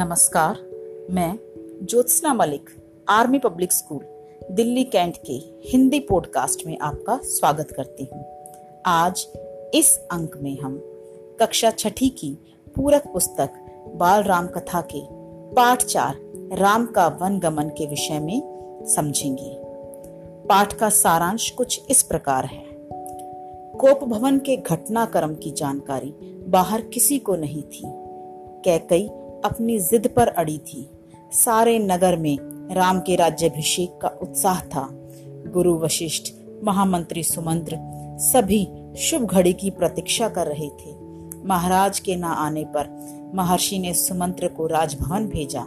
नमस्कार, मैं Jyotsna Malik, army public school, Delhi cantt के हिंदी पॉडकास्ट में आपका स्वागत करती हूँ। आज इस अंक में हम कक्षा छठी की पूरक पुस्तक बाल राम कथा के पाठ चार राम का वन गमन के विषय में समझेंगे। पाठ का सारांश कुछ इस प्रकार है। कोप भवन के घटनाक्रम की जानकारी बाहर किसी को नहीं थी। कैकई अपनी जिद पर अड़ी थी। सारे नगर में राम के राज्यभिषेक का उत्साह था। गुरु वशिष्ठ, महामंत्री सुमंत्र सभी शुभ घड़ी की प्रतीक्षा कर रहे थे। महाराज के न आने पर महर्षि ने सुमंत्र को राजभवन भेजा।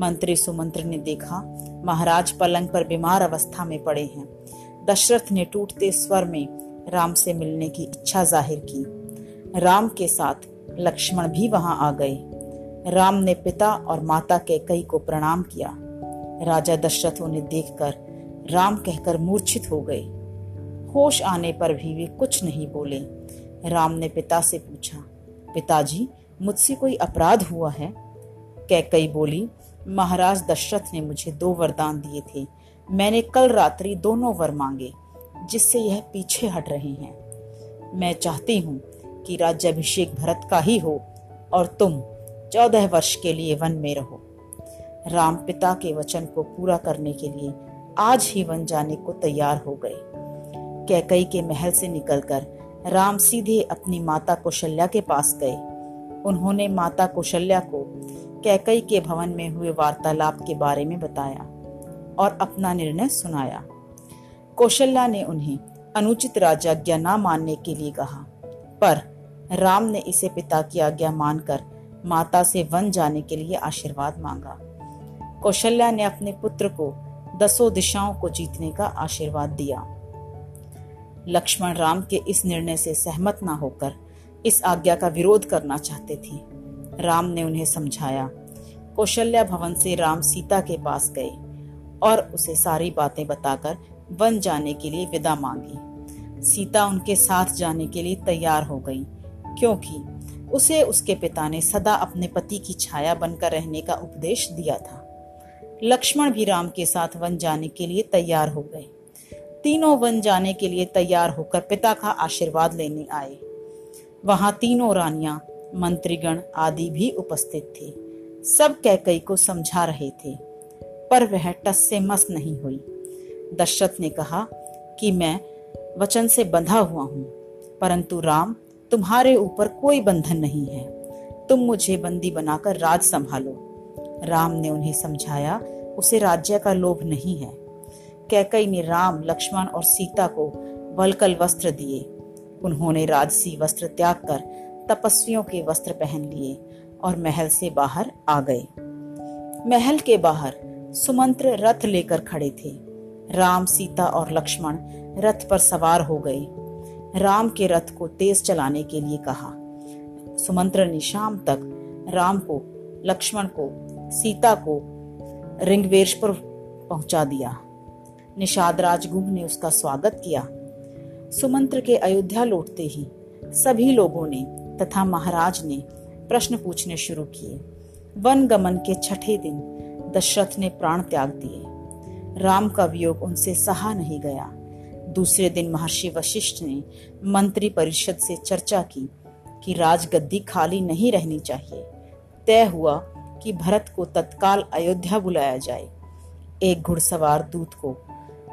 मंत्री सुमंत्र ने देखा, महाराज पलंग पर बीमार अवस्था में पड़े हैं। दशरथ ने टूटते स्वर में राम से मिलने की इच्छा ज़ाहिर की। राम के साथ लक्ष्मण भी वहाँ आ गए। राम ने पिता और माता के कई को प्रणाम किया। राजा दशरथ उन्हें देखकर राम कहकर मूर्छित हो गए। होश आने पर भी वे कुछ नहीं बोले। राम ने पिता से पूछा, पिताजी, मुझसे कोई अपराध हुआ है? कैकई बोली, महाराज दशरथ ने मुझे दो वरदान दिए थे। मैंने कल रात्रि दोनों वर मांगे, जिससे यह पीछे हट रहे हैं। मैं चाहती हूँ कि राज्याभिषेक भरत का ही हो और तुम चौदह वर्ष के लिए वन में रहो। राम पिता के वचन को पूरा करने के लिए आज ही वन जाने को तैयार हो गए। कैकई के महल से निकलकर राम सीधे अपनी माता कौशल्या के पास गए। उन्होंने माता कौशल्या को कैकई के भवन में हुए वार्तालाप के बारे में बताया और अपना निर्णय सुनाया। कौशल्या ने उन्हें अनुचित राजाज्ञा न मानने के लिए कहा, पर राम ने इसे पिता की आज्ञा मानकर माता से वन जाने के लिए आशीर्वाद मांगा। कौशल्या ने अपने पुत्र को दसों दिशाओं को जीतने का आशीर्वाद दिया। लक्ष्मण राम के इस निर्णय से सहमत ना होकर इस आज्ञा का विरोध करना चाहते थे। राम ने उन्हें समझाया, कौशल्या भवन से राम सीता के पास गए और उसे सारी बातें बताकर वन जाने के लिए विदा मांगी। सीता उनके साथ जाने के लिए तैयार हो गई, क्योंकि उसे उसके पिता ने सदा अपने पति की छाया बनकर रहने का उपदेश दिया था। लक्ष्मण भी राम के साथ वन जाने के लिए तैयार हो गए। तीनों वन जाने के लिए तैयार होकर पिता का आशीर्वाद लेने आए। वहाँ तीनों रानियाँ, मंत्रीगण आदि भी उपस्थित थे। सब कैकई को समझा रहे थे, पर वह टस से मस नहीं हुई। दशरथ ने कहा कि मैं वचन से बंधा हुआ हूँ, परंतु राम तुम्हारे ऊपर कोई बंधन नहीं है। तुम मुझे बंदी बनाकर राज संभालो। राम ने उन्हें समझाया, उसे राज्य का लोभ नहीं है। कैकई ने राम, लक्ष्मण और सीता को वलकल वस्त्र दिए। उन्होंने राजसी वस्त्र त्याग कर तपस्वियों के वस्त्र पहन लिए और महल से बाहर आ गए। महल के बाहर सुमंत्र रथ लेकर खड़े थे। राम, सीता और लक्ष्मण रथ पर सवार हो गए। राम के रथ को तेज चलाने के लिए कहा। सुमंत्र ने शाम तक राम को, लक्ष्मण को, सीता को रिंगवेशपुर पहुँचा दिया। निषाद राजगुह ने उसका स्वागत किया। सुमंत्र के अयोध्या लौटते ही सभी लोगों ने तथा महाराज ने प्रश्न पूछने शुरू किए। वन गमन के छठे दिन दशरथ ने प्राण त्याग दिए। राम का वियोग उनसे सहा नहीं गया। दूसरे दिन महर्षि वशिष्ठ ने मंत्री परिषद से चर्चा की कि राजगद्दी खाली नहीं रहनी चाहिए। तय हुआ कि भरत को तत्काल अयोध्या बुलाया जाए। एक घुड़सवार दूत को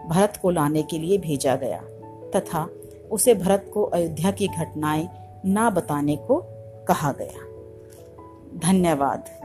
भरत को लाने के लिए भेजा गया तथा उसे भरत को अयोध्या की घटनाएँ ना बताने को कहा गया। धन्यवाद।